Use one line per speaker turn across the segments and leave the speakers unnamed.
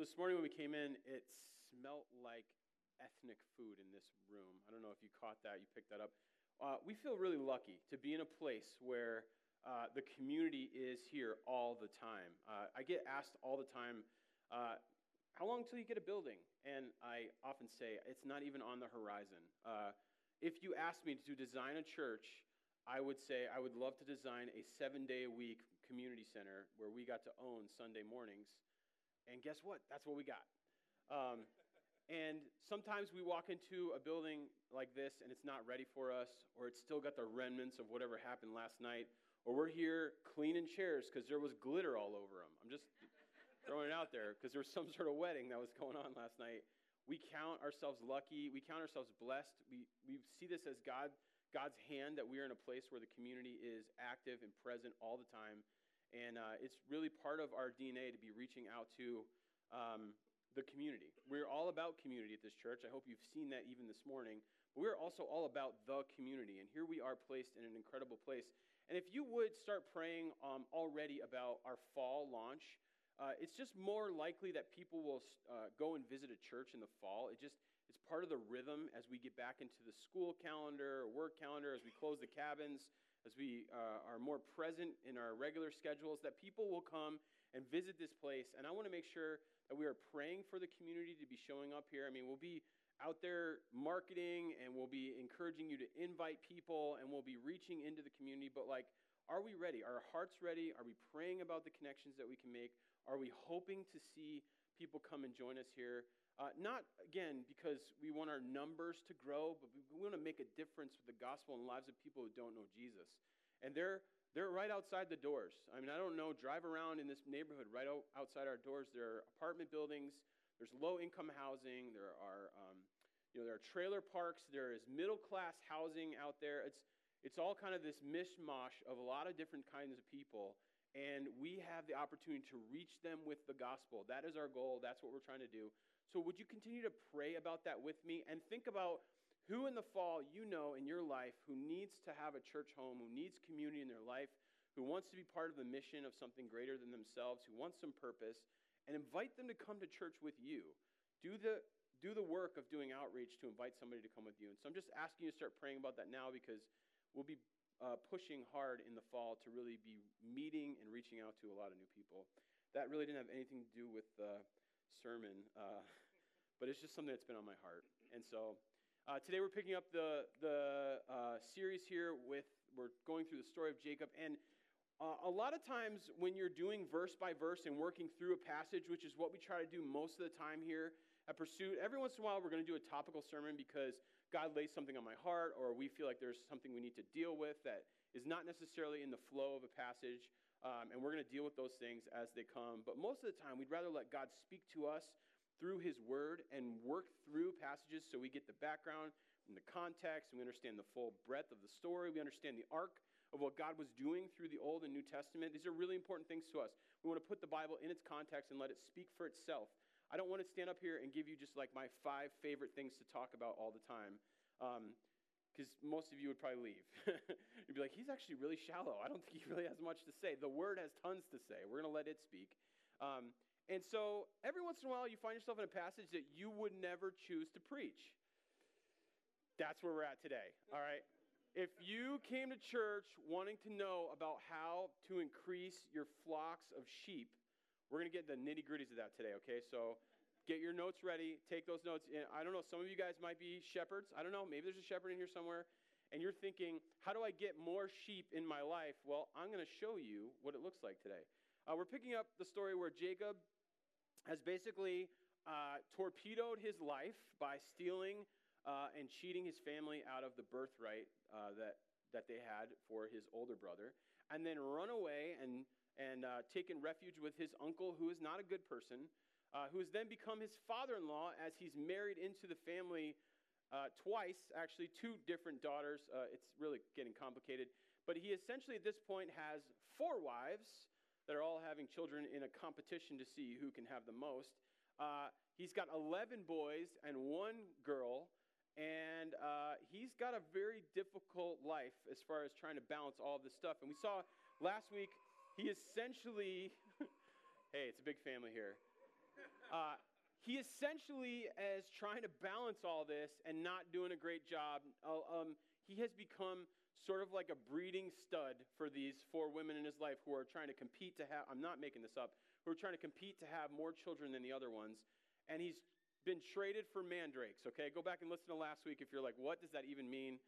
So this morning when we came in, it smelt like ethnic food in this room. I don't know if you caught that, you picked that up. Uh, we feel really lucky to be in a place where uh, the community is here all the time. Uh, I get asked all the time, uh, how long till you get a building? And I often say, it's not even on the horizon. Uh, if you asked me to design a church, I would say I would love to design a seven day a week community center where we got to own Sunday mornings and guess what? That's what we got. Um, and sometimes we walk into a building like this and it's not ready for us, or it's still got the remnants of whatever happened last night, or we're here cleaning chairs because there was glitter all over them. I'm just throwing it out there because there was some sort of wedding that was going on last night. We count ourselves lucky. We count ourselves blessed. We, we see this as God, God's hand that we are in a place where the community is active and present all the time and uh, it's really part of our DNA to be reaching out to um, the community. We're all about community at this church. I hope you've seen that even this morning. But we're also all about the community. And here we are placed in an incredible place. And if you would start praying um, already about our fall launch, uh, it's just more likely that people will uh, go and visit a church in the fall. It just it's part of the rhythm as we get back into the school calendar, or work calendar, as we close the cabins as we uh, are more present in our regular schedules, that people will come and visit this place. And I want to make sure that we are praying for the community to be showing up here. I mean, we'll be out there marketing and we'll be encouraging you to invite people and we'll be reaching into the community. But, like, are we ready? Are our hearts ready? Are we praying about the connections that we can make? Are we hoping to see people come and join us here? Uh, not, again, because we want our numbers to grow, but we want to make a difference with the gospel in the lives of people who don't know Jesus. And they're, they're right outside the doors. I mean, I don't know, drive around in this neighborhood right outside our doors. There are apartment buildings, there's low income housing, there are, um, you know, there are trailer parks, there is middle class housing out there. It's, it's all kind of this mishmash of a lot of different kinds of people. And we have the opportunity to reach them with the gospel. That is our goal. That's what we're trying to do. So, would you continue to pray about that with me and think about who in the fall you know in your life who needs to have a church home, who needs community in their life, who wants to be part of the mission of something greater than themselves, who wants some purpose, and invite them to come to church with you. Do the do the work of doing outreach to invite somebody to come with you. And so I'm just asking you to start praying about that now because we'll be uh, pushing hard in the fall to really be meeting and reaching out to a lot of new people. That really didn't have anything to do with the sermon. Uh, but it's just something that's been on my heart. And so uh, today we're picking up the, the uh, series here with, we're going through the story of Jacob. And uh, a lot of times when you're doing verse by verse and working through a passage, which is what we try to do most of the time here at Pursuit, every once in a while we're going to do a topical sermon because God lays something on my heart or we feel like there's something we need to deal with that is not necessarily in the flow of a passage. Um, and we're going to deal with those things as they come. But most of the time, we'd rather let God speak to us through his word and work through passages so we get the background and the context, and we understand the full breadth of the story. We understand the arc of what God was doing through the Old and New Testament. These are really important things to us. We want to put the Bible in its context and let it speak for itself. I don't want to stand up here and give you just like my five favorite things to talk about all the time. because um, most of you would probably leave. You'd be like, he's actually really shallow. I don't think he really has much to say. The word has tons to say. We're going to let it speak. Um, and so every once in a while, you find yourself in a passage that you would never choose to preach. That's where we're at today, all right? If you came to church wanting to know about how to increase your flocks of sheep, we're going to get the nitty gritties of that today, okay? So get your notes ready, take those notes. I don't know, some of you guys might be shepherds. I don't know, maybe there's a shepherd in here somewhere. And you're thinking, how do I get more sheep in my life? Well, I'm going to show you what it looks like today. Uh, we're picking up the story where Jacob has basically uh, torpedoed his life by stealing uh, and cheating his family out of the birthright uh, that, that they had for his older brother, and then run away and, and uh, taken refuge with his uncle, who is not a good person, uh, who has then become his father in law as he's married into the family uh, twice, actually, two different daughters. it's really getting complicated. But he essentially, at this point, has four wives that are all having children in a competition to see who can have the most. Uh, he's got 11 boys and one girl, and uh, he's got a very difficult life as far as trying to balance all this stuff. And we saw last week, he essentially, hey, it's a big family here. Uh, he essentially is trying to balance all this and not doing a great job. Uh, um, he has become sort of like a breeding stud for these four women in his life who are trying to compete to have, I'm not making this up, who are trying to compete to have more children than the other ones. And he's been traded for mandrakes, okay? Go back and listen to last week if you're like, what does that even mean?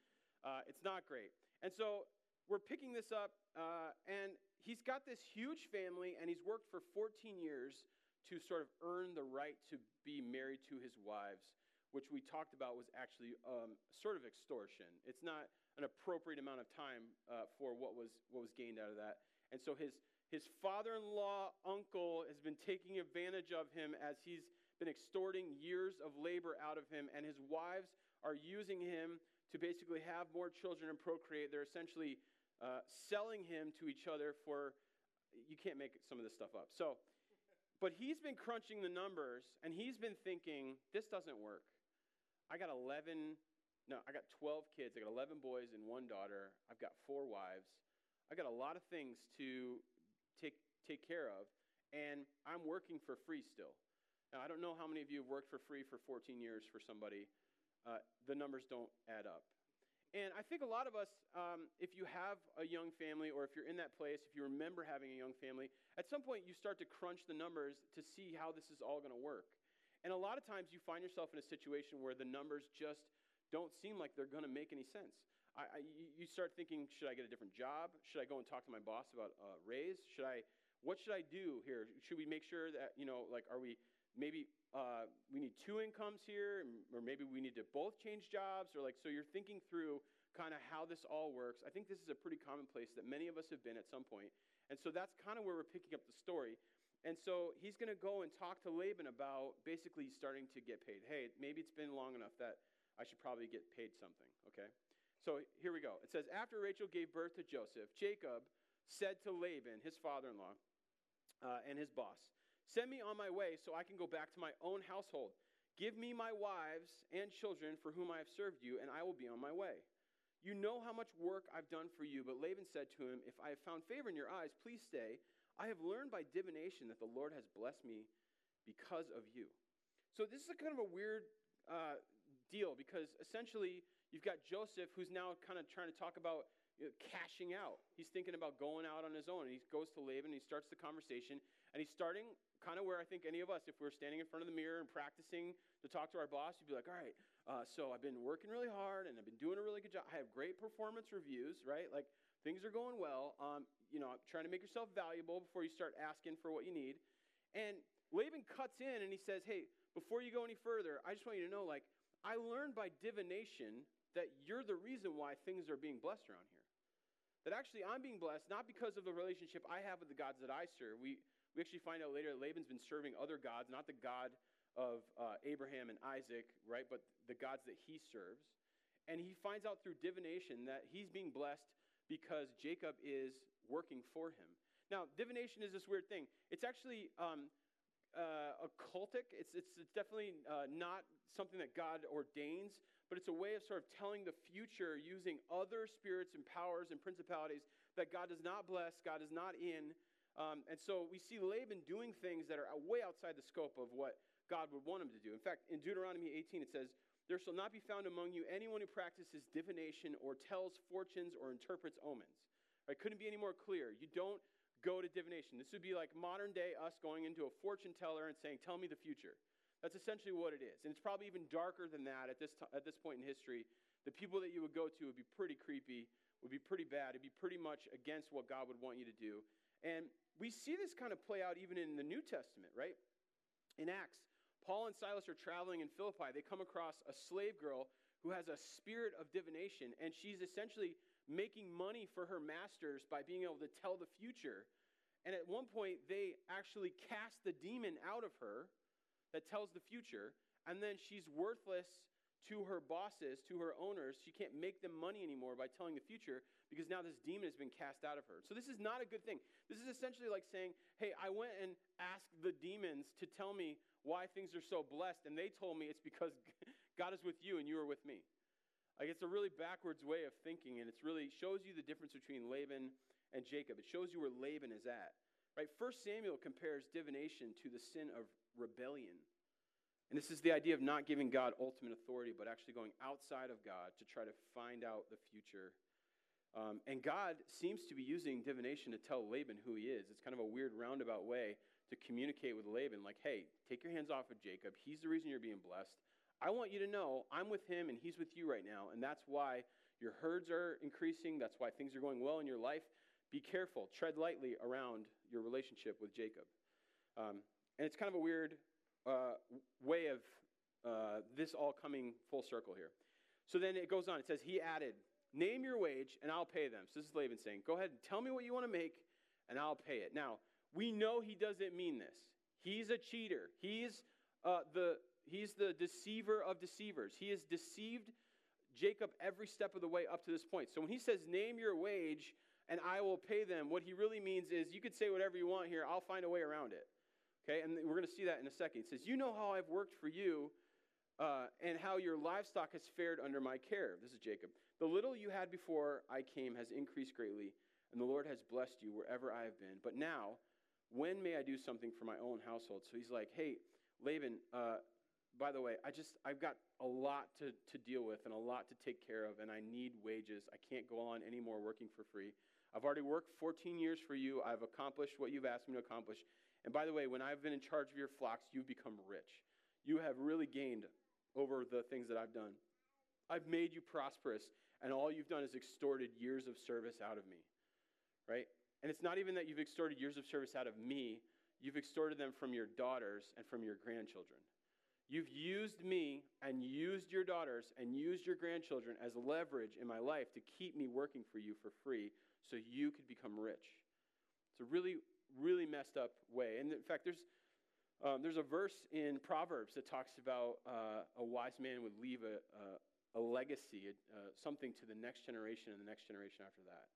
Uh, it's not great. And so we're picking this up, uh, and he's got this huge family, and he's worked for 14 years to sort of earn the right to be married to his wives, which we talked about was actually um, sort of extortion. It's not an appropriate amount of time uh, for what was, what was gained out of that. And so his, his father in law, uncle, has been taking advantage of him as he's been extorting years of labor out of him, and his wives are using him to basically have more children and procreate. They're essentially uh, selling him to each other for, you can't make some of this stuff up. So, but he's been crunching the numbers, and he's been thinking, this doesn't work. I got 11, no, I got 12 kids. I got 11 boys and one daughter. I've got four wives. I got a lot of things to take, take care of, and I'm working for free still. Now, I don't know how many of you have worked for free for 14 years for somebody. Uh, the numbers don't add up. And I think a lot of us, um, if you have a young family or if you're in that place, if you remember having a young family, at some point you start to crunch the numbers to see how this is all going to work. And a lot of times you find yourself in a situation where the numbers just don't seem like they're going to make any sense. I, I, you start thinking, should I get a different job? Should I go and talk to my boss about a raise? Should I, what should I do here? Should we make sure that, you know, like, are we maybe uh, we need two incomes here, or maybe we need to both change jobs, or like, so you're thinking through kind of how this all works. I think this is a pretty common place that many of us have been at some point. And so that's kind of where we're picking up the story. And so he's going to go and talk to Laban about basically starting to get paid. Hey, maybe it's been long enough that I should probably get paid something, okay? So here we go. It says, After Rachel gave birth to Joseph, Jacob said to Laban, his father in law, uh, and his boss, Send me on my way so I can go back to my own household. Give me my wives and children for whom I have served you, and I will be on my way. You know how much work I've done for you. But Laban said to him, If I have found favor in your eyes, please stay. I have learned by divination that the Lord has blessed me because of you. So this is a kind of a weird uh, deal because essentially you've got Joseph who's now kind of trying to talk about you know, cashing out. He's thinking about going out on his own. And he goes to Laban and he starts the conversation. And he's starting kind of where I think any of us, if we're standing in front of the mirror and practicing to talk to our boss, you'd be like, all right, uh, so I've been working really hard and I've been doing a really good job. I have great performance reviews, right? Like things are going well. Um, you know, trying to make yourself valuable before you start asking for what you need. And Laban cuts in and he says, hey, before you go any further, I just want you to know, like, I learned by divination that you're the reason why things are being blessed around here. That actually I'm being blessed not because of the relationship I have with the gods that I serve. We, we actually find out later that Laban's been serving other gods, not the God of uh, Abraham and Isaac, right, but the gods that he serves. And he finds out through divination that he's being blessed because Jacob is working for him. Now, divination is this weird thing. It's actually um, uh, occultic. It's, it's, it's definitely uh, not something that God ordains, but it's a way of sort of telling the future using other spirits and powers and principalities that God does not bless, God is not in, um, and so we see Laban doing things that are way outside the scope of what God would want him to do. In fact, in Deuteronomy 18, it says, There shall not be found among you anyone who practices divination or tells fortunes or interprets omens. Right? Couldn't be any more clear. You don't go to divination. This would be like modern day us going into a fortune teller and saying, Tell me the future. That's essentially what it is. And it's probably even darker than that at this, t- at this point in history. The people that you would go to would be pretty creepy, would be pretty bad, it'd be pretty much against what God would want you to do. And we see this kind of play out even in the New Testament, right? In Acts, Paul and Silas are traveling in Philippi. They come across a slave girl who has a spirit of divination, and she's essentially making money for her masters by being able to tell the future. And at one point, they actually cast the demon out of her that tells the future, and then she's worthless to her bosses, to her owners. She can't make them money anymore by telling the future because now this demon has been cast out of her. So this is not a good thing. This is essentially like saying, hey, I went and asked the demons to tell me why things are so blessed, and they told me it's because God is with you and you are with me. Like it's a really backwards way of thinking, and it really shows you the difference between Laban and Jacob. It shows you where Laban is at. Right? First Samuel compares divination to the sin of rebellion. And this is the idea of not giving God ultimate authority, but actually going outside of God to try to find out the future. Um, and God seems to be using divination to tell Laban who he is. It's kind of a weird roundabout way to communicate with Laban, like, hey, take your hands off of Jacob. He's the reason you're being blessed. I want you to know I'm with him and he's with you right now. And that's why your herds are increasing. That's why things are going well in your life. Be careful. Tread lightly around your relationship with Jacob. Um, and it's kind of a weird uh, way of uh, this all coming full circle here. So then it goes on. It says, He added, Name your wage and I'll pay them. So this is Laban saying, Go ahead and tell me what you want to make and I'll pay it. Now, we know he doesn't mean this. He's a cheater. He's, uh, the, he's the deceiver of deceivers. He has deceived Jacob every step of the way up to this point. So when he says, Name your wage and I will pay them, what he really means is, You could say whatever you want here, I'll find a way around it. Okay, and we're going to see that in a second. He says, You know how I've worked for you uh, and how your livestock has fared under my care. This is Jacob. The little you had before I came has increased greatly, and the Lord has blessed you wherever I have been. But now, when may I do something for my own household? So he's like, Hey, Laban, uh, by the way, I just, I've got a lot to, to deal with and a lot to take care of, and I need wages. I can't go on anymore working for free. I've already worked 14 years for you. I've accomplished what you've asked me to accomplish. And by the way, when I've been in charge of your flocks, you've become rich. You have really gained over the things that I've done. I've made you prosperous, and all you've done is extorted years of service out of me. Right? And it's not even that you've extorted years of service out of me, you've extorted them from your daughters and from your grandchildren. You've used me and used your daughters and used your grandchildren as leverage in my life to keep me working for you for free so you could become rich. It's a really really messed up way. And in fact, there's, um, there's a verse in Proverbs that talks about uh, a wise man would leave a, a, a legacy, uh, something to the next generation and the next generation after that.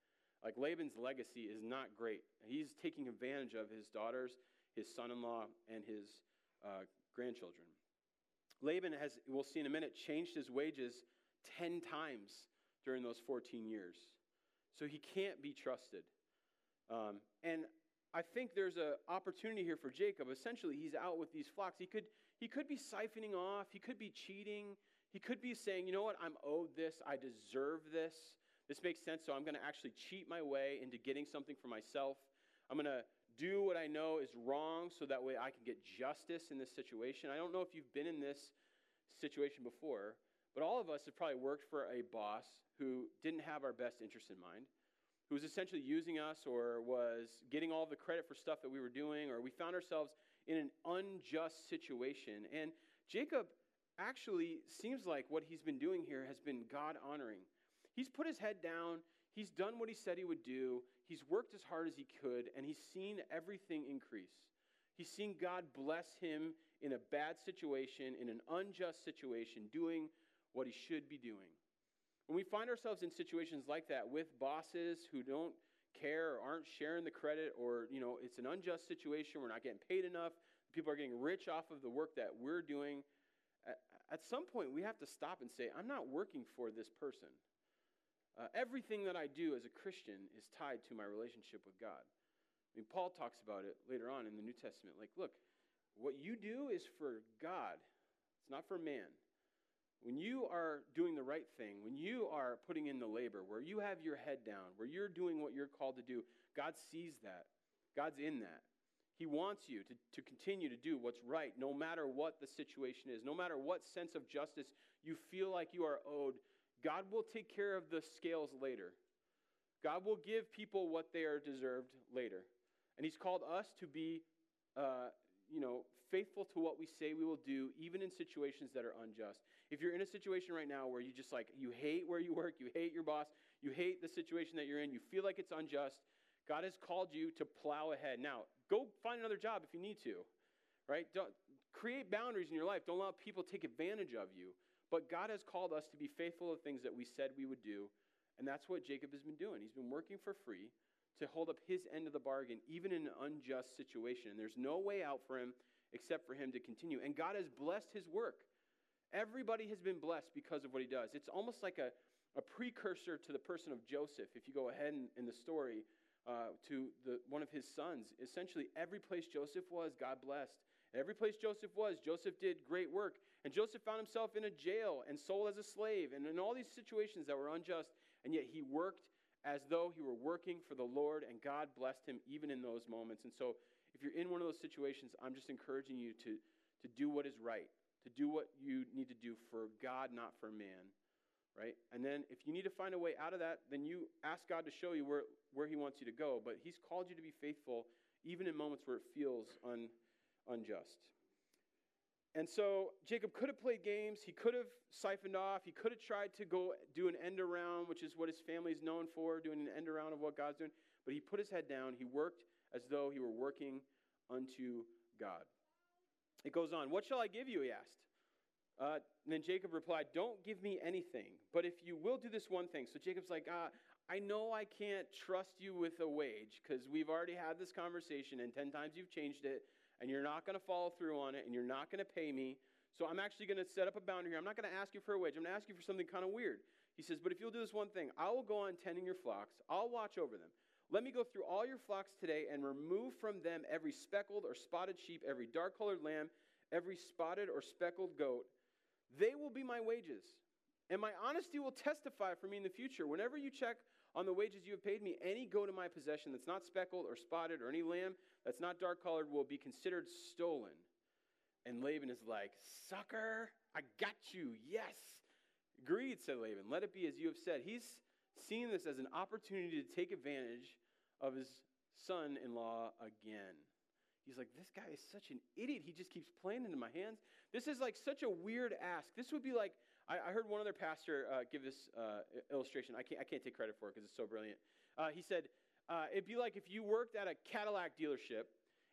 Like Laban's legacy is not great. He's taking advantage of his daughters, his son in law, and his uh, grandchildren. Laban has, we'll see in a minute, changed his wages 10 times during those 14 years. So he can't be trusted. Um, and I think there's an opportunity here for Jacob. Essentially, he's out with these flocks. He could, he could be siphoning off, he could be cheating, he could be saying, you know what, I'm owed this, I deserve this. This makes sense, so I'm going to actually cheat my way into getting something for myself. I'm going to do what I know is wrong so that way I can get justice in this situation. I don't know if you've been in this situation before, but all of us have probably worked for a boss who didn't have our best interest in mind who was essentially using us or was getting all the credit for stuff that we were doing, or we found ourselves in an unjust situation. And Jacob actually seems like what he's been doing here has been God honoring. He's put his head down, he's done what he said he would do, he's worked as hard as he could, and he's seen everything increase. He's seen God bless him in a bad situation, in an unjust situation, doing what he should be doing. When we find ourselves in situations like that with bosses who don't care or aren't sharing the credit or you know it's an unjust situation we're not getting paid enough people are getting rich off of the work that we're doing. At, some point we have to stop and say i'm not working for this person. Uh, everything that i do as a christian is tied to my relationship with god. I mean paul talks about it later on in the new testament like look what you do is for god it's not for man when you are doing the right thing, when you are putting in the labor, where you have your head down, where you're doing what you're called to do, God sees that. God's in that. He wants you to, to continue to do what's right, no matter what the situation is, no matter what sense of justice you feel like you are owed. God will take care of the scales later. God will give people what they are deserved later. And He's called us to be, uh, you know, faithful to what we say we will do, even in situations that are unjust. If you're in a situation right now where you just like, you hate where you work, you hate your boss, you hate the situation that you're in, you feel like it's unjust, God has called you to plow ahead. Now, go find another job if you need to, right? Don't, create boundaries in your life. Don't allow people take advantage of you. But God has called us to be faithful to things that we said we would do. And that's what Jacob has been doing. He's been working for free to hold up his end of the bargain, even in an unjust situation. And there's no way out for him except for him to continue. And God has blessed his work. Everybody has been blessed because of what he does. It's almost like a, a precursor to the person of Joseph. If you go ahead in, in the story, uh, to the, one of his sons. Essentially, every place Joseph was, God blessed. Every place Joseph was, Joseph did great work. And Joseph found himself in a jail and sold as a slave and in all these situations that were unjust. And yet he worked as though he were working for the Lord, and God blessed him even in those moments. And so, if you're in one of those situations, I'm just encouraging you to, to do what is right, to do what you need to do for God, not for man right? And then if you need to find a way out of that, then you ask God to show you where, where He wants you to go. But He's called you to be faithful even in moments where it feels un, unjust. And so Jacob could have played games. He could have siphoned off. He could have tried to go do an end around, which is what his family is known for, doing an end around of what God's doing. But he put his head down. He worked as though he were working unto God. It goes on. What shall I give you? He asked. Uh, then Jacob replied, Don't give me anything, but if you will do this one thing. So Jacob's like, uh, I know I can't trust you with a wage because we've already had this conversation and 10 times you've changed it and you're not going to follow through on it and you're not going to pay me. So I'm actually going to set up a boundary here. I'm not going to ask you for a wage. I'm going to ask you for something kind of weird. He says, But if you'll do this one thing, I will go on tending your flocks, I'll watch over them. Let me go through all your flocks today and remove from them every speckled or spotted sheep, every dark colored lamb, every spotted or speckled goat they will be my wages. And my honesty will testify for me in the future. Whenever you check on the wages you have paid me, any goat in my possession that's not speckled or spotted, or any lamb that's not dark colored, will be considered stolen. And Laban is like, Sucker, I got you. Yes. Agreed, said Laban. Let it be as you have said. He's seeing this as an opportunity to take advantage of his son in law again. He's like, this guy is such an idiot. He just keeps playing into my hands. This is like such a weird ask. This would be like, I, I heard one other pastor uh, give this uh, illustration. I can't, I can't take credit for it because it's so brilliant. Uh, he said, uh, it'd be like if you worked at a Cadillac dealership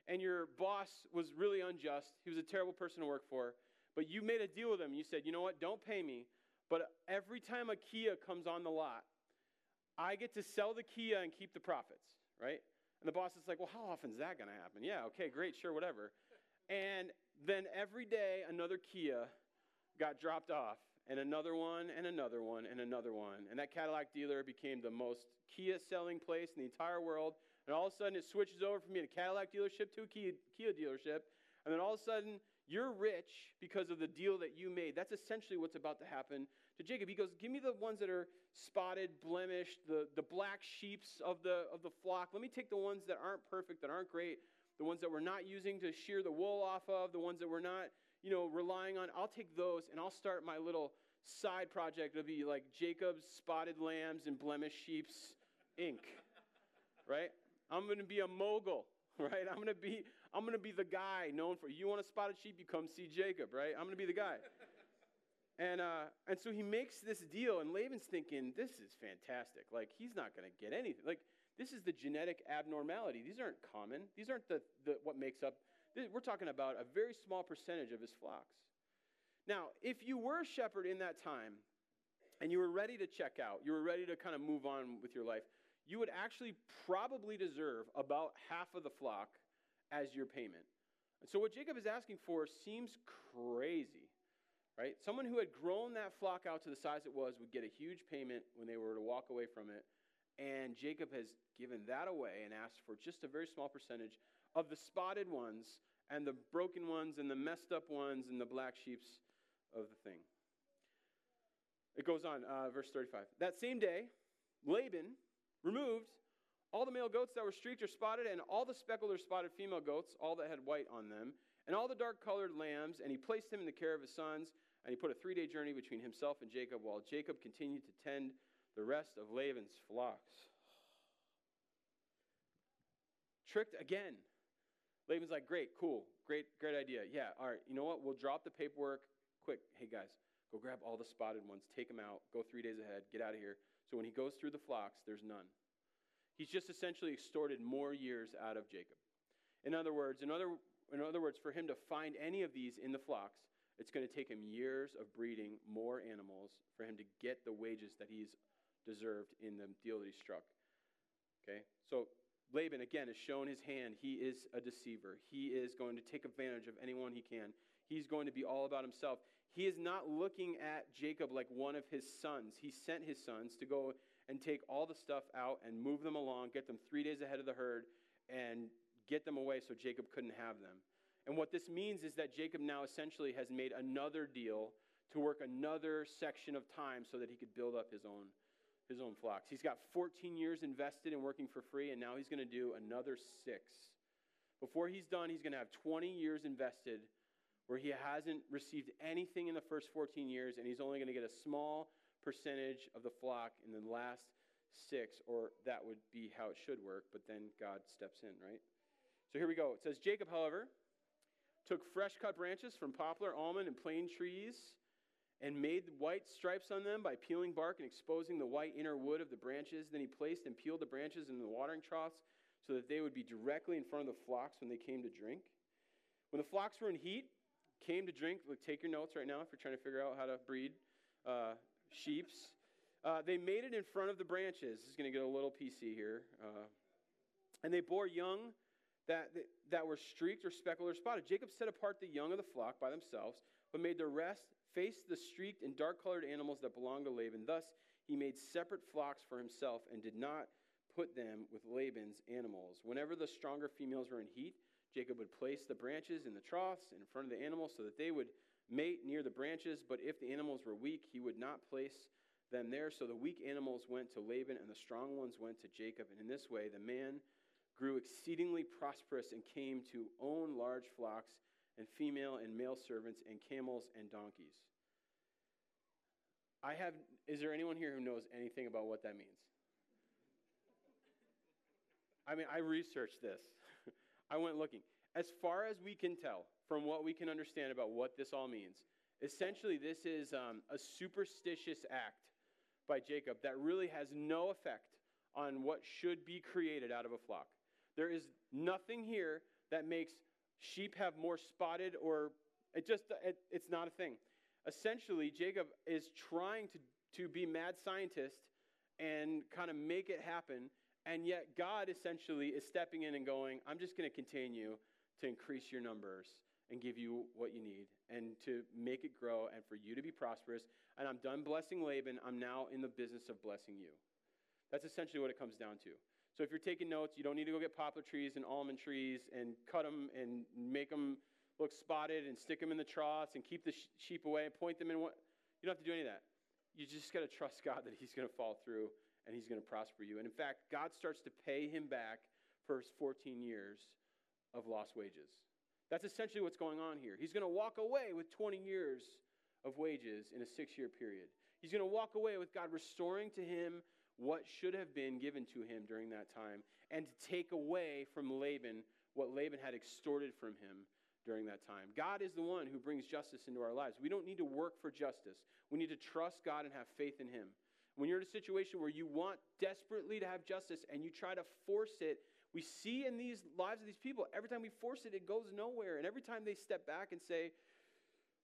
and your boss was really unjust. He was a terrible person to work for. But you made a deal with him. You said, you know what? Don't pay me. But every time a Kia comes on the lot, I get to sell the Kia and keep the profits, right? And the boss is like, well, how often is that going to happen? Yeah, okay, great, sure, whatever. And then every day, another Kia got dropped off, and another one, and another one, and another one. And that Cadillac dealer became the most Kia selling place in the entire world. And all of a sudden, it switches over from being a Cadillac dealership to a Kia, Kia dealership. And then all of a sudden, you're rich because of the deal that you made. That's essentially what's about to happen to Jacob. He goes, Give me the ones that are spotted, blemished, the, the black sheeps of the, of the flock. Let me take the ones that aren't perfect, that aren't great, the ones that we're not using to shear the wool off of, the ones that we're not, you know, relying on. I'll take those and I'll start my little side project. It'll be like Jacob's spotted lambs and blemished sheeps, Inc. right? I'm going to be a mogul, right? I'm to be I'm to be the guy known for, you want a spotted sheep, you come see Jacob, right? I'm to be the guy. And, uh, and so he makes this deal, and Laban's thinking, this is fantastic. Like, he's not going to get anything. Like, this is the genetic abnormality. These aren't common. These aren't the, the what makes up. We're talking about a very small percentage of his flocks. Now, if you were a shepherd in that time and you were ready to check out, you were ready to kind of move on with your life, you would actually probably deserve about half of the flock as your payment. And so what Jacob is asking for seems crazy, right? Someone who had grown that flock out to the size it was would get a huge payment when they were to walk away from it. And Jacob has given that away and asked for just a very small percentage of the spotted ones and the broken ones and the messed up ones and the black sheeps of the thing. It goes on, uh, verse 35. That same day, Laban removed all the male goats that were streaked or spotted, and all the speckled or spotted female goats, all that had white on them, and all the dark colored lambs, and he placed them in the care of his sons, and he put a three day journey between himself and Jacob, while Jacob continued to tend the rest of Laban's flocks. Tricked again. Laban's like, great, cool, great, great idea. Yeah, all right, you know what? We'll drop the paperwork. Quick, hey guys, go grab all the spotted ones, take them out, go three days ahead, get out of here. So when he goes through the flocks, there's none. He's just essentially extorted more years out of Jacob. In other words, in other, in other words, for him to find any of these in the flocks, it's going to take him years of breeding more animals for him to get the wages that he's deserved in the deal that he struck. Okay? So Laban, again, has shown his hand. He is a deceiver. He is going to take advantage of anyone he can. He's going to be all about himself. He is not looking at Jacob like one of his sons. He sent his sons to go and take all the stuff out and move them along, get them three days ahead of the herd, and get them away so Jacob couldn't have them. And what this means is that Jacob now essentially has made another deal to work another section of time so that he could build up his own, his own flocks. He's got 14 years invested in working for free, and now he's going to do another six. Before he's done, he's going to have 20 years invested where he hasn't received anything in the first 14 years, and he's only going to get a small percentage of the flock in the last six, or that would be how it should work, but then God steps in, right? So here we go. It says Jacob, however, took fresh cut branches from poplar, almond, and plane trees and made white stripes on them by peeling bark and exposing the white inner wood of the branches. Then he placed and peeled the branches in the watering troughs so that they would be directly in front of the flocks when they came to drink. When the flocks were in heat, came to drink, look, take your notes right now if you're trying to figure out how to breed uh, sheeps. Uh, they made it in front of the branches. This is going to get a little PC here. Uh, and they bore young that, that were streaked or speckled or spotted. Jacob set apart the young of the flock by themselves, but made the rest face the streaked and dark colored animals that belonged to Laban. Thus, he made separate flocks for himself and did not put them with Laban's animals. Whenever the stronger females were in heat, Jacob would place the branches in the troughs in front of the animals so that they would mate near the branches. But if the animals were weak, he would not place them there. So the weak animals went to Laban, and the strong ones went to Jacob. And in this way, the man grew exceedingly prosperous and came to own large flocks and female and male servants and camels and donkeys. I have, is there anyone here who knows anything about what that means? I mean, I researched this. I went looking. As far as we can tell from what we can understand about what this all means, essentially, this is um, a superstitious act by Jacob that really has no effect on what should be created out of a flock. There is nothing here that makes sheep have more spotted or it just it, it's not a thing. Essentially, Jacob is trying to, to be mad scientist and kind of make it happen, and yet God essentially is stepping in and going, I'm just going to continue to increase your numbers and give you what you need and to make it grow and for you to be prosperous. And I'm done blessing Laban. I'm now in the business of blessing you. That's essentially what it comes down to. So if you're taking notes, you don't need to go get poplar trees and almond trees and cut them and make them look spotted and stick them in the troughs and keep the sh- sheep away and point them in what you don't have to do any of that. You just got to trust God that He's going to fall through and He's going to prosper you. And in fact, God starts to pay him back for his 14 years of lost wages. That's essentially what's going on here. He's going to walk away with 20 years of wages in a six year period. He's going to walk away with God restoring to him what should have been given to him during that time and to take away from Laban what Laban had extorted from him during that time. God is the one who brings justice into our lives. We don't need to work for justice. We need to trust God and have faith in him. When you're in a situation where you want desperately to have justice and you try to force it, we see in these lives of these people, every time we force it, it goes nowhere. And every time they step back and say,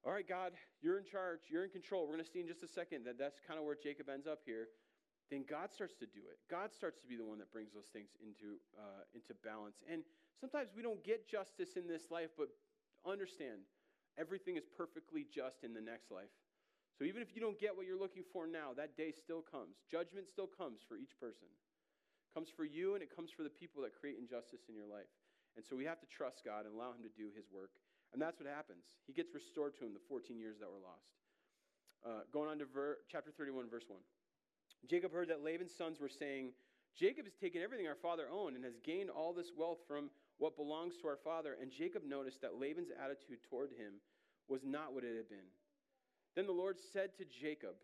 All right, God, you're in charge, you're in control. We're going to see in just a second that that's kind of where Jacob ends up here then God starts to do it. God starts to be the one that brings those things into, uh, into balance. And sometimes we don't get justice in this life, but understand everything is perfectly just in the next life. So even if you don't get what you're looking for now, that day still comes. Judgment still comes for each person. It comes for you and it comes for the people that create injustice in your life. And so we have to trust God and allow him to do his work. And that's what happens. He gets restored to him the 14 years that were lost. Uh, going on to ver- chapter 31, verse 1. Jacob heard that Laban's sons were saying, Jacob has taken everything our father owned and has gained all this wealth from what belongs to our father. And Jacob noticed that Laban's attitude toward him was not what it had been. Then the Lord said to Jacob,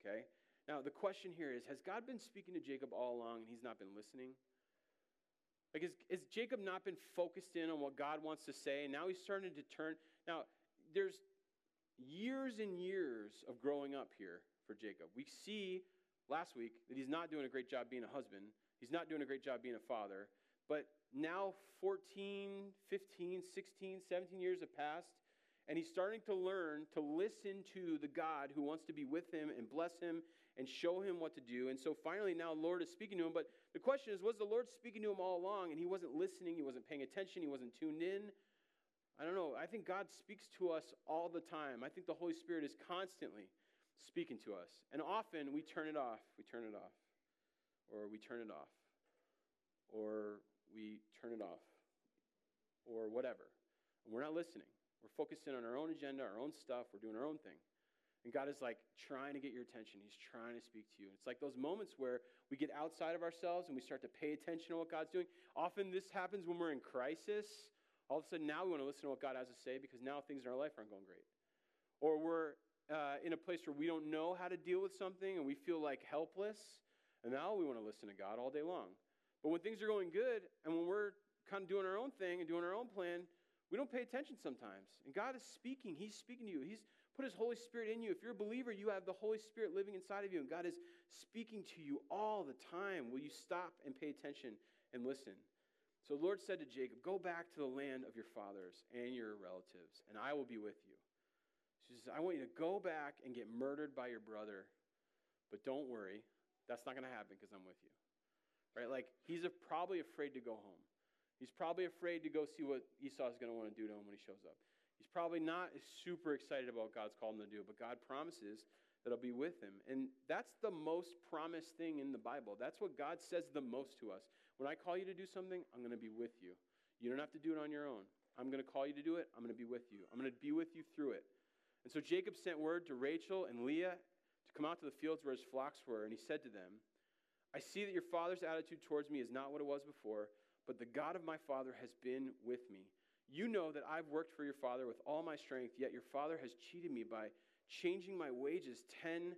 okay, now the question here is Has God been speaking to Jacob all along and he's not been listening? Like, has, has Jacob not been focused in on what God wants to say? And now he's starting to turn. Now, there's years and years of growing up here for Jacob. We see last week that he's not doing a great job being a husband, he's not doing a great job being a father. But now 14, 15, 16, 17 years have passed, and he's starting to learn to listen to the God who wants to be with him and bless him and show him what to do. And so finally, now the Lord is speaking to him. But the question is, was the Lord speaking to him all along and he wasn't listening, he wasn't paying attention, he wasn't tuned in? I don't know. I think God speaks to us all the time. I think the Holy Spirit is constantly speaking to us. And often we turn it off. We turn it off. or we turn it off, or we turn it off, or whatever. And we're not listening. We're focusing on our own agenda, our own stuff, we're doing our own thing. And God is like trying to get your attention. He's trying to speak to you. It's like those moments where we get outside of ourselves and we start to pay attention to what God's doing. Often this happens when we're in crisis. All of a sudden, now we want to listen to what God has to say because now things in our life aren't going great. Or we're uh, in a place where we don't know how to deal with something and we feel like helpless. And now we want to listen to God all day long. But when things are going good and when we're kind of doing our own thing and doing our own plan, we don't pay attention sometimes. And God is speaking. He's speaking to you. He's put His Holy Spirit in you. If you're a believer, you have the Holy Spirit living inside of you, and God is speaking to you all the time. Will you stop and pay attention and listen? So the Lord said to Jacob, Go back to the land of your fathers and your relatives, and I will be with you. She says, I want you to go back and get murdered by your brother, but don't worry, that's not going to happen because I'm with you. Right? Like, he's probably afraid to go home. He's probably afraid to go see what Esau is going to want to do to him when he shows up. He's probably not super excited about what God's called him to do, but God promises that I'll be with him. And that's the most promised thing in the Bible. That's what God says the most to us. When I call you to do something, I'm going to be with you. You don't have to do it on your own. I'm going to call you to do it. I'm going to be with you. I'm going to be with you through it. And so Jacob sent word to Rachel and Leah to come out to the fields where his flocks were, and he said to them, I see that your father's attitude towards me is not what it was before but the God of my father has been with me. You know that I've worked for your father with all my strength, yet your father has cheated me by changing my wages 10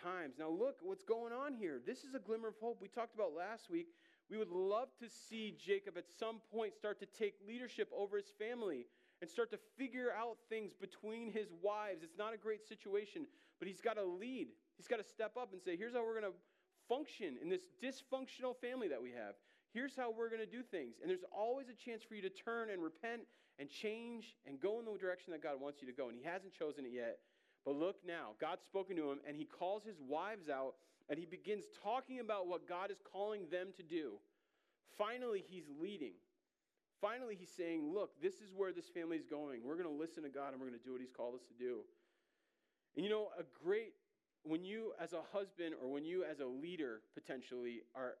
times. Now, look what's going on here. This is a glimmer of hope. We talked about last week. We would love to see Jacob at some point start to take leadership over his family and start to figure out things between his wives. It's not a great situation, but he's got to lead. He's got to step up and say, here's how we're going to function in this dysfunctional family that we have. Here's how we're going to do things. And there's always a chance for you to turn and repent and change and go in the direction that God wants you to go. And He hasn't chosen it yet. But look now, God's spoken to him, and he calls his wives out, and he begins talking about what God is calling them to do. Finally, he's leading. Finally, he's saying, Look, this is where this family is going. We're going to listen to God, and we're going to do what he's called us to do. And you know, a great, when you as a husband or when you as a leader potentially are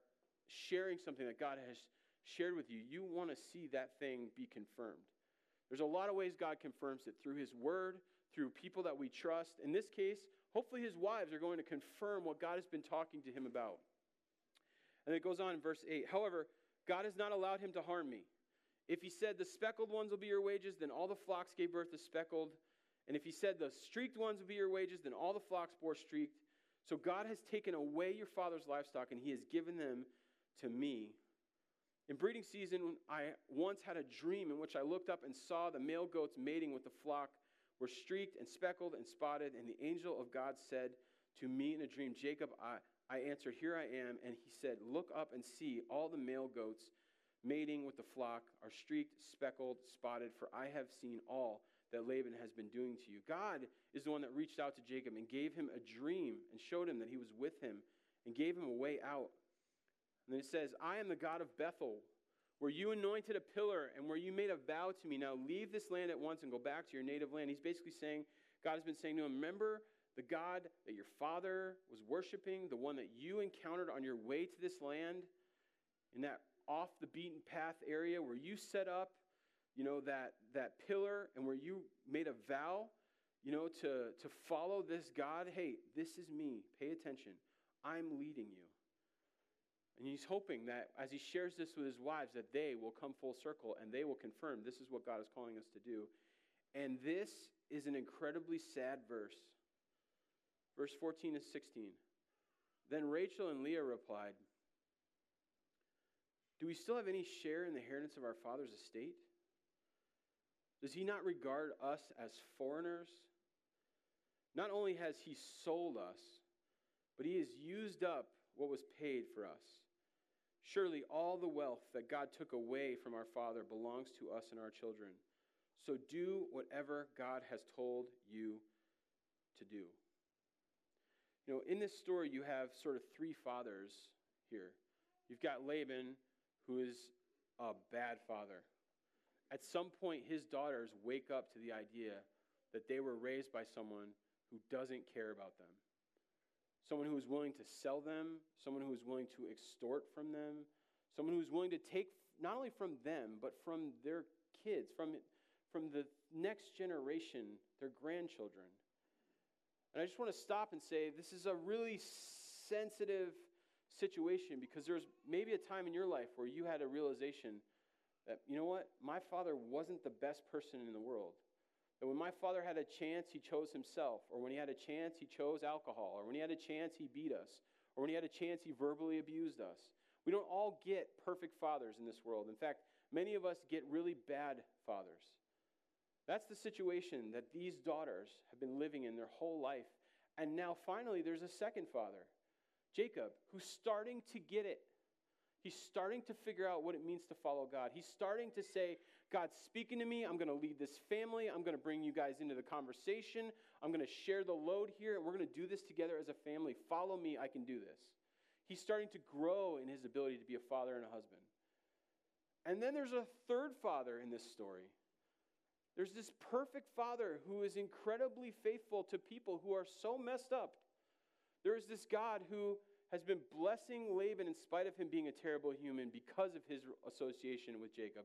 sharing something that God has shared with you, you want to see that thing be confirmed. There's a lot of ways God confirms it through His Word, through people that we trust. In this case, hopefully His wives are going to confirm what God has been talking to him about. And it goes on in verse 8 However, God has not allowed him to harm me. If he said, The speckled ones will be your wages, then all the flocks gave birth to speckled. And if he said, The streaked ones will be your wages, then all the flocks bore streaked. So God has taken away your father's livestock, and he has given them to me. In breeding season, I once had a dream in which I looked up and saw the male goats mating with the flock were streaked and speckled and spotted, and the angel of God said to me in a dream, Jacob, I, I answered, Here I am. And he said, Look up and see all the male goats mating with the flock are streaked, speckled, spotted, for I have seen all that Laban has been doing to you. God is the one that reached out to Jacob and gave him a dream and showed him that he was with him and gave him a way out and then it says, I am the God of Bethel, where you anointed a pillar and where you made a vow to me. Now leave this land at once and go back to your native land. He's basically saying, God has been saying to him, Remember the God that your father was worshiping, the one that you encountered on your way to this land, in that off the beaten path area where you set up, you know, that, that pillar and where you made a vow, you know, to, to follow this God. Hey, this is me. Pay attention. I'm leading you. And he's hoping that as he shares this with his wives, that they will come full circle and they will confirm this is what God is calling us to do. And this is an incredibly sad verse. Verse 14 and 16. Then Rachel and Leah replied, Do we still have any share in the inheritance of our father's estate? Does he not regard us as foreigners? Not only has he sold us, but he has used up what was paid for us. Surely all the wealth that God took away from our Father belongs to us and our children. So do whatever God has told you to do. You know, in this story, you have sort of three fathers here. You've got Laban, who is a bad father. At some point, his daughters wake up to the idea that they were raised by someone who doesn't care about them. someone who is willing to sell them, someone who is willing to extort from them, someone who is willing to take not only from them, but from their kids, from, from the next generation, their grandchildren. And I just want to stop and say this is a really sensitive situation because there's maybe a time in your life where you had a realization that, you know what, my father wasn't the best person in the world. That when my father had a chance, he chose himself. Or when he had a chance, he chose alcohol. Or when he had a chance, he beat us. Or when he had a chance, he verbally abused us. We don't all get perfect fathers in this world. In fact, many of us get really bad fathers. That's the situation that these daughters have been living in their whole life. And now finally, there's a second father, Jacob, who's starting to get it. He's starting to figure out what it means to follow God. He's starting to say, God's speaking to me. I'm going to lead this family. I'm going to bring you guys into the conversation. I'm going to share the load here, and we're going to do this together as a family. Follow me. I can do this. He's starting to grow in his ability to be a father and a husband. And then there's a third father in this story. There's this perfect father who is incredibly faithful to people who are so messed up. There is this God who has been blessing Laban in spite of him being a terrible human because of his association with Jacob,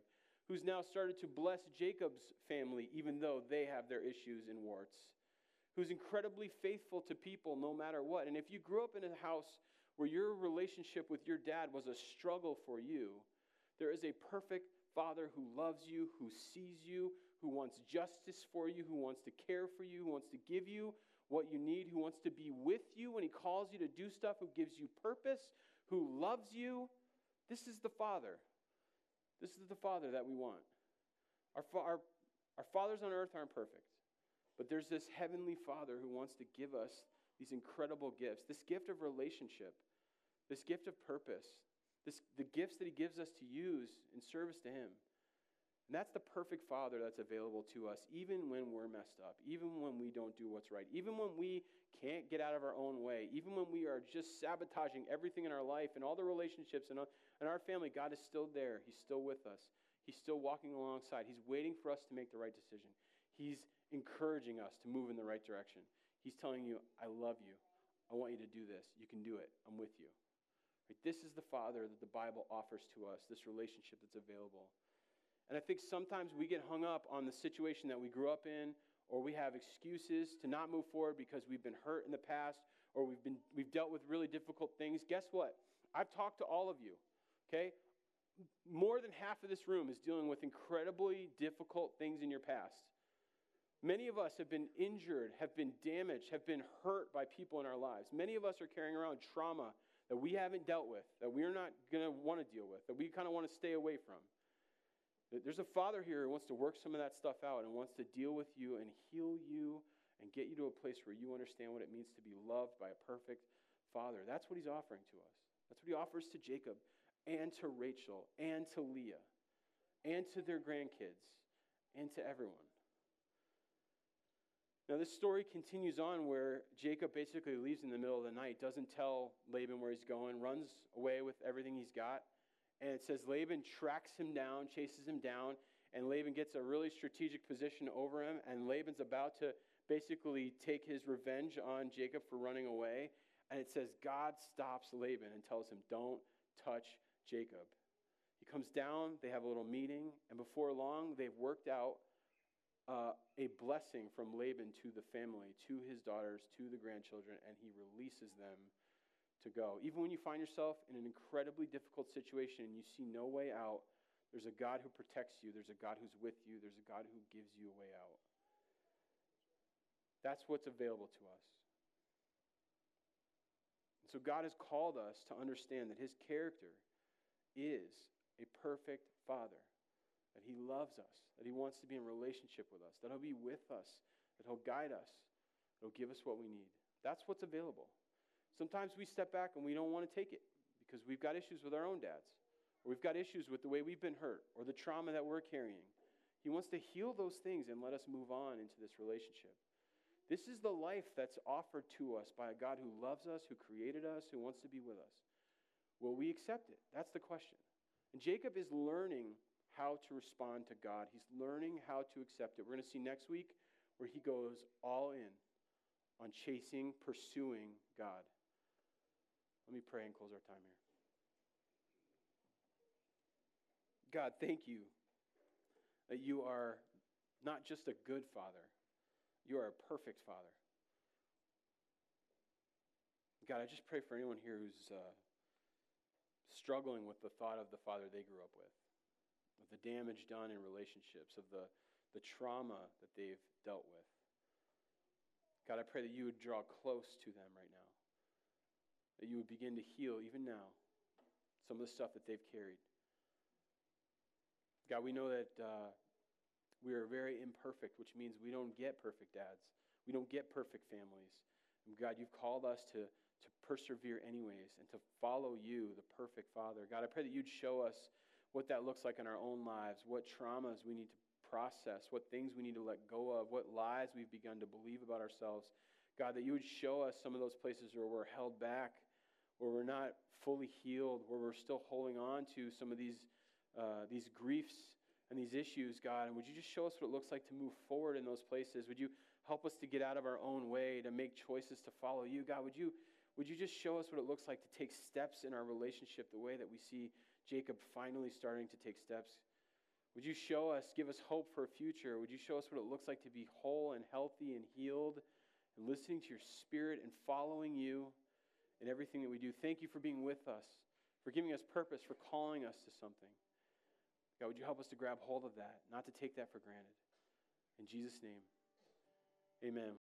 who's now started to bless Jacob's family even though they have their issues and warts, who's incredibly faithful to people no matter what. And if you grew up in a house where your relationship with your dad was a struggle for you, there is a perfect father who loves you, who sees you, who wants justice for you, who wants to care for you, who wants to give you what you need, who wants to be with you when He calls you to do stuff, who gives you purpose, who loves you. This is the Father. This is the Father that we want. Our, our, our fathers on earth aren't perfect, but there's this heavenly Father who wants to give us these incredible gifts this gift of relationship, this gift of purpose, this, the gifts that He gives us to use in service to Him. And that's the perfect Father that's available to us, even when we're messed up, even when we don't do what's right, even when we can't get out of our own way, even when we are just sabotaging everything in our life and all the relationships and, uh, and our family. God is still there. He's still with us. He's still walking alongside. He's waiting for us to make the right decision. He's encouraging us to move in the right direction. He's telling you, I love you. I want you to do this. You can do it. I'm with you. Right? This is the Father that the Bible offers to us, this relationship that's available. And I think sometimes we get hung up on the situation that we grew up in, or we have excuses to not move forward because we've been hurt in the past, or we've, been, we've dealt with really difficult things. Guess what? I've talked to all of you, okay? More than half of this room is dealing with incredibly difficult things in your past. Many of us have been injured, have been damaged, have been hurt by people in our lives. Many of us are carrying around trauma that we haven't dealt with, that we're not going to want to deal with, that we kind of want to stay away from. There's a father here who wants to work some of that stuff out and wants to deal with you and heal you and get you to a place where you understand what it means to be loved by a perfect father. That's what he's offering to us. That's what he offers to Jacob and to Rachel and to Leah and to their grandkids and to everyone. Now, this story continues on where Jacob basically leaves in the middle of the night, doesn't tell Laban where he's going, runs away with everything he's got. And it says Laban tracks him down, chases him down, and Laban gets a really strategic position over him. And Laban's about to basically take his revenge on Jacob for running away. And it says God stops Laban and tells him, Don't touch Jacob. He comes down, they have a little meeting, and before long, they've worked out uh, a blessing from Laban to the family, to his daughters, to the grandchildren, and he releases them to go. Even when you find yourself in an incredibly difficult situation and you see no way out, there's a God who protects you, there's a God who's with you, there's a God who gives you a way out. That's what's available to us. And so God has called us to understand that his character is a perfect father, that he loves us, that he wants to be in relationship with us, that he'll be with us, that he'll guide us, that he'll give us what we need. That's what's available. Sometimes we step back and we don't want to take it because we've got issues with our own dads, or we've got issues with the way we've been hurt, or the trauma that we're carrying. He wants to heal those things and let us move on into this relationship. This is the life that's offered to us by a God who loves us, who created us, who wants to be with us. Will we accept it? That's the question. And Jacob is learning how to respond to God. He's learning how to accept it. We're going to see next week where he goes all in on chasing, pursuing God. Let me pray and close our time here. God, thank you that you are not just a good father, you are a perfect father. God, I just pray for anyone here who's uh, struggling with the thought of the father they grew up with, of the damage done in relationships, of the, the trauma that they've dealt with. God, I pray that you would draw close to them right now, that you would begin to heal even now some of the stuff that they've carried. God, we know that uh, we are very imperfect, which means we don't get perfect dads. We don't get perfect families. And God, you've called us to, to persevere anyways and to follow you, the perfect Father. God, I pray that you'd show us what that looks like in our own lives, what traumas we need to process, what things we need to let go of, what lies we've begun to believe about ourselves. God, that you would show us some of those places where we're held back, where we're not fully healed, where we're still holding on to some of these uh, these griefs and these issues, God. And would you just show us what it looks like to move forward in those places? Would you help us to get out of our own way, to make choices to follow you? God, would you, would you just show us what it looks like to take steps in our relationship the way that we see Jacob finally starting to take steps? Would you show us, give us hope for a future? Would you show us what it looks like to be whole and healthy and healed and listening to your spirit and following you in everything that we do? Thank you for being with us, for giving us purpose, for calling us to something. God, would you help us to grab hold of that, not to take that for granted? In Jesus' name, amen.